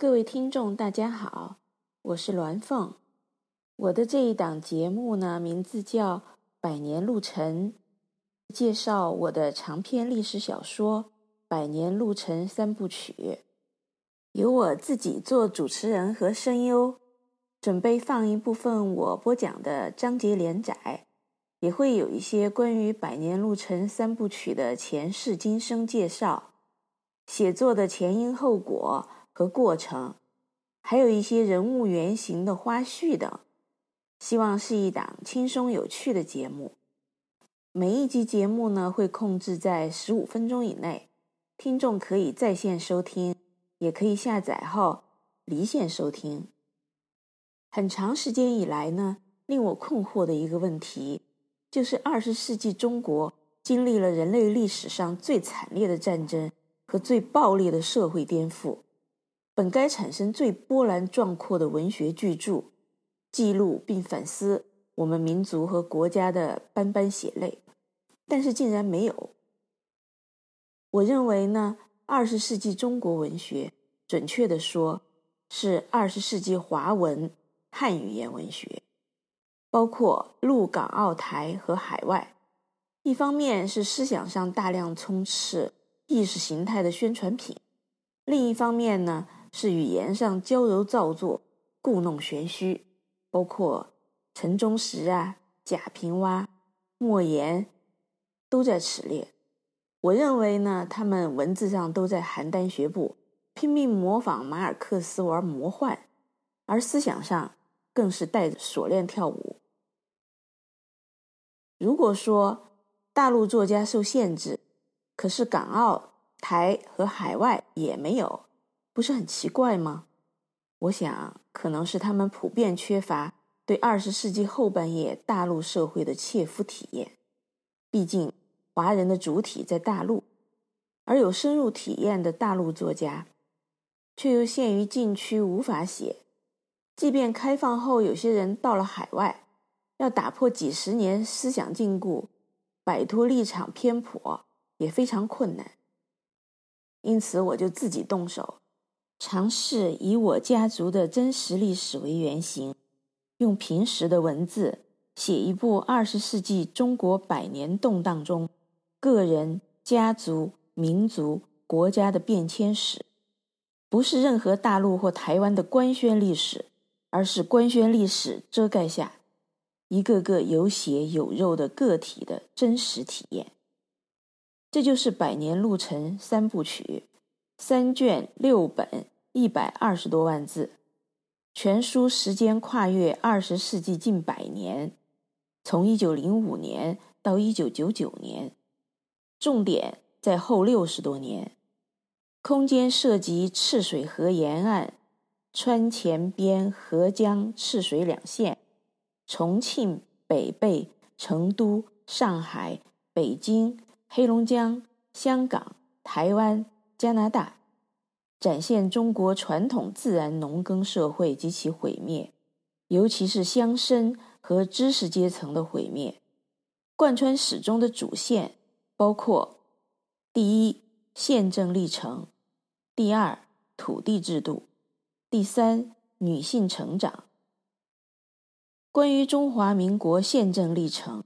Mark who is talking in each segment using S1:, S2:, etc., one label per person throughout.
S1: 各位听众，大家好，我是鸾凤。我的这一档节目呢，名字叫《百年路程》，介绍我的长篇历史小说《百年路程三部曲》，由我自己做主持人和声优，准备放一部分我播讲的章节连载，也会有一些关于《百年路程三部曲》的前世今生介绍，写作的前因后果。和过程，还有一些人物原型的花絮等，希望是一档轻松有趣的节目。每一集节目呢，会控制在十五分钟以内，听众可以在线收听，也可以下载后离线收听。很长时间以来呢，令我困惑的一个问题，就是二十世纪中国经历了人类历史上最惨烈的战争和最暴烈的社会颠覆。本该产生最波澜壮阔的文学巨著，记录并反思我们民族和国家的斑斑血泪，但是竟然没有。我认为呢，二十世纪中国文学，准确地说，是二十世纪华文汉语言文学，包括陆港澳台和海外。一方面是思想上大量充斥意识形态的宣传品，另一方面呢，是语言上矫揉造作、故弄玄虚，包括陈忠实啊、贾平凹、莫言，都在此列。我认为呢，他们文字上都在邯郸学步，拼命模仿马尔克斯玩魔幻，而思想上更是带着锁链跳舞。如果说大陆作家受限制，可是港澳台和海外也没有。不是很奇怪吗？我想，可能是他们普遍缺乏对二十世纪后半叶大陆社会的切肤体验。毕竟，华人的主体在大陆，而有深入体验的大陆作家，却又限于禁区无法写。即便开放后，有些人到了海外，要打破几十年思想禁锢，摆脱立场偏颇，也非常困难。因此，我就自己动手。尝试以我家族的真实历史为原型，用平实的文字写一部二十世纪中国百年动荡中个人、家族、民族、国家的变迁史，不是任何大陆或台湾的官宣历史，而是官宣历史遮盖下一个个有血有肉的个体的真实体验。这就是《百年路程三部曲》。三卷六本，一百二十多万字，全书时间跨越二十世纪近百年，从一九零五年到一九九九年，重点在后六十多年，空间涉及赤水河沿岸、川黔边合江、赤水两县、重庆、北碚、成都、上海、北京、黑龙江、香港、台湾。加拿大展现中国传统自然农耕社会及其毁灭，尤其是乡绅和知识阶层的毁灭。贯穿始终的主线包括：第一，宪政历程；第二，土地制度；第三，女性成长。关于中华民国宪政历程，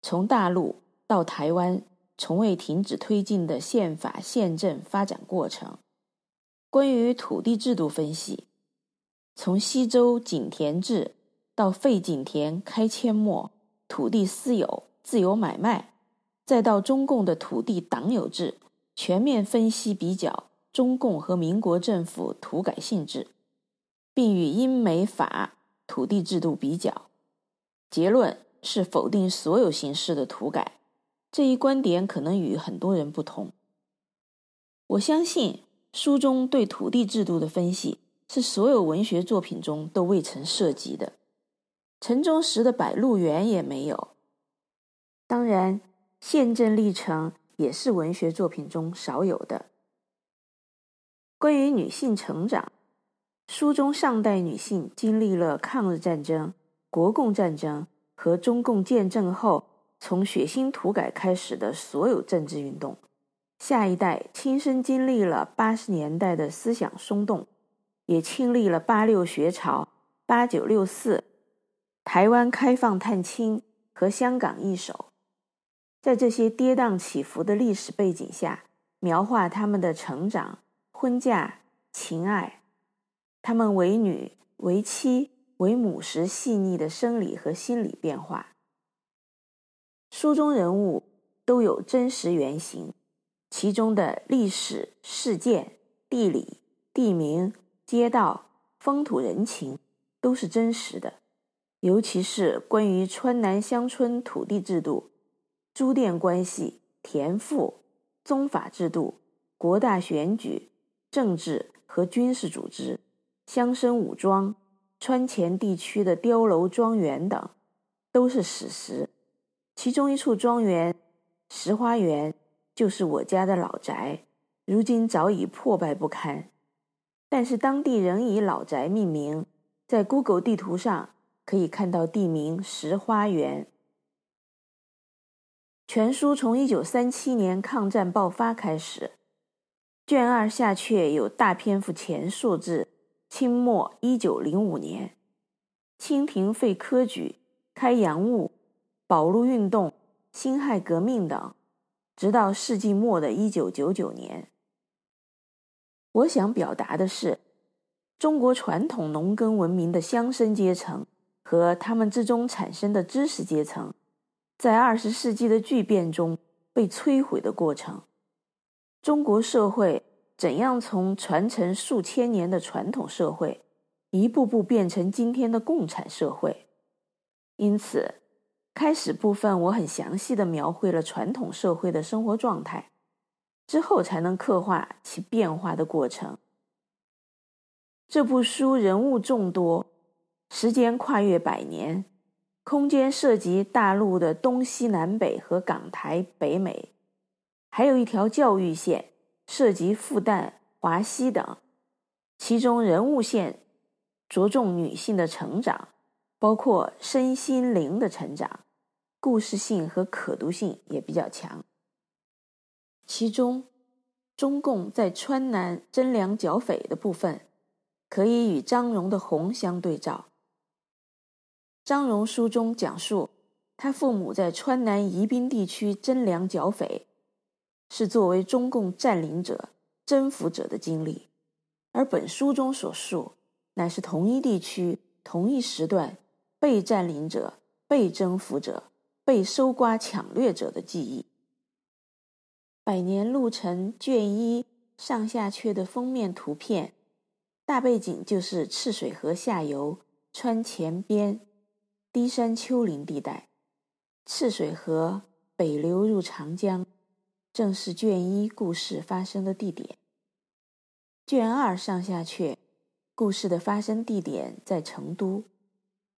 S1: 从大陆到台湾。从未停止推进的宪法宪政发展过程。关于土地制度分析，从西周井田制到废井田开阡陌，土地私有自由买卖，再到中共的土地党有制，全面分析比较中共和民国政府土改性质，并与英美法土地制度比较，结论是否定所有形式的土改。这一观点可能与很多人不同。我相信书中对土地制度的分析是所有文学作品中都未曾涉及的，陈忠实的《白鹿原》也没有。当然，宪政历程也是文学作品中少有的。关于女性成长，书中上代女性经历了抗日战争、国共战争和中共建政后。从血腥土改开始的所有政治运动，下一代亲身经历了八十年代的思想松动，也亲历了八六学潮、八九六四、台湾开放探亲和香港易手，在这些跌宕起伏的历史背景下，描画他们的成长、婚嫁、情爱，他们为女、为妻、为母时细腻的生理和心理变化。书中人物都有真实原型。其中的历史事件、地理、地名、街道、风土人情都是真实的，尤其是关于川南乡村土地制度、租佃关系、田赋、宗法制度、国大选举、政治和军事组织、乡绅武装、川黔地区的碉楼庄园等，都是史实。其中一处庄园——石花园。就是我家的老宅，如今早已破败不堪，但是当地仍以老宅命名，在 Google 地图上可以看到地名石花园。全书从一九三七年抗战爆发开始，卷二下阙有大篇幅前述至清末一九零五年，清廷废科举、开洋务、保路运动、辛亥革命等。直到世纪末的一九九九年，我想表达的是，中国传统农耕文明的乡绅阶层和他们之中产生的知识阶层，在二十世纪的巨变中被摧毁的过程。中国社会怎样从传承数千年的传统社会，一步步变成今天的共产社会？因此。开始部分，我很详细地描绘了传统社会的生活状态，之后才能刻画其变化的过程。这部书人物众多，时间跨越百年，空间涉及大陆的东西南北和港台北美，还有一条教育线，涉及复旦、华西等。其中人物线着重女性的成长，包括身心灵的成长。故事性和可读性也比较强。其中，中共在川南征粮剿匪的部分，可以与张戎的《红》相对照。张戎书中讲述他父母在川南宜宾地区征粮剿匪，是作为中共占领者、征服者的经历；而本书中所述，乃是同一地区、同一时段被占领者、被征服者。被搜刮抢掠者的记忆。《百年路程》卷一上下阙的封面图片，大背景就是赤水河下游川黔边低山丘陵地带。赤水河北流入长江，正是卷一故事发生的地点。卷二上下阙，故事的发生地点在成都，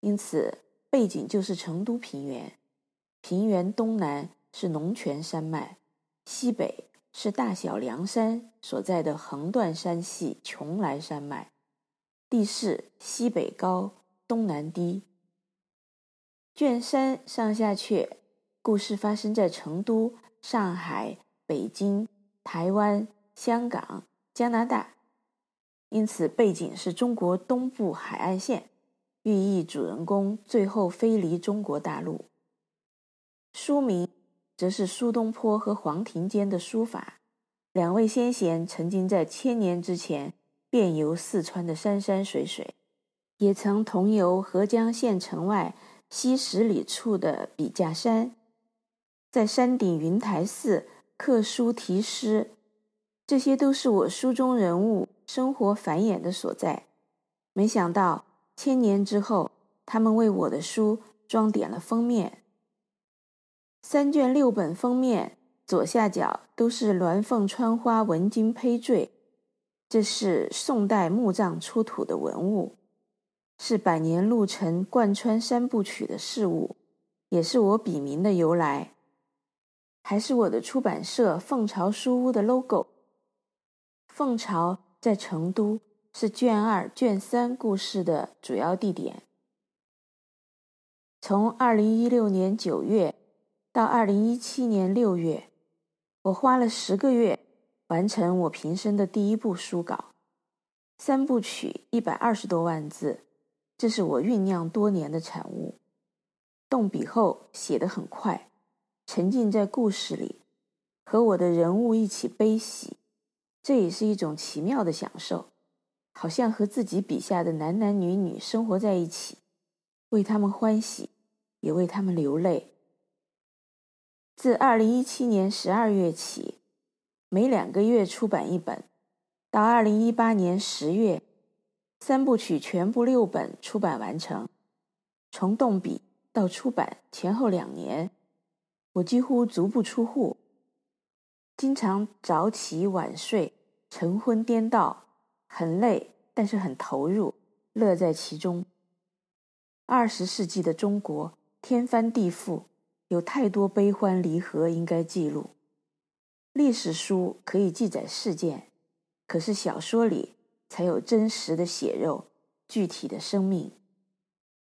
S1: 因此背景就是成都平原。平原东南是龙泉山脉，西北是大小凉山所在的横断山系邛崃山脉，地势西北高，东南低。卷三上下阙，故事发生在成都、上海、北京、台湾、香港、加拿大，因此背景是中国东部海岸线，寓意主人公最后飞离中国大陆。书名则是苏东坡和黄庭坚的书法，两位先贤曾经在千年之前遍游四川的山山水水，也曾同游合江县城外西十里处的笔架山，在山顶云台寺刻书题诗，这些都是我书中人物生活繁衍的所在。没想到千年之后，他们为我的书装点了封面。三卷六本封面左下角都是鸾凤穿花纹金胚坠，这是宋代墓葬出土的文物，是百年路程贯穿三部曲的事物，也是我笔名的由来，还是我的出版社凤巢书屋的 logo。凤巢在成都，是卷二、卷三故事的主要地点。从二零一六年九月。到二零一七年六月，我花了十个月完成我平生的第一部书稿，三部曲一百二十多万字，这是我酝酿多年的产物。动笔后写得很快，沉浸在故事里，和我的人物一起悲喜，这也是一种奇妙的享受，好像和自己笔下的男男女女生活在一起，为他们欢喜，也为他们流泪。自二零一七年十二月起，每两个月出版一本，到二零一八年十月，三部曲全部六本出版完成。从动笔到出版前后两年，我几乎足不出户，经常早起晚睡，晨昏颠倒，很累，但是很投入，乐在其中。二十世纪的中国，天翻地覆。有太多悲欢离合应该记录。历史书可以记载事件，可是小说里才有真实的血肉，具体的生命。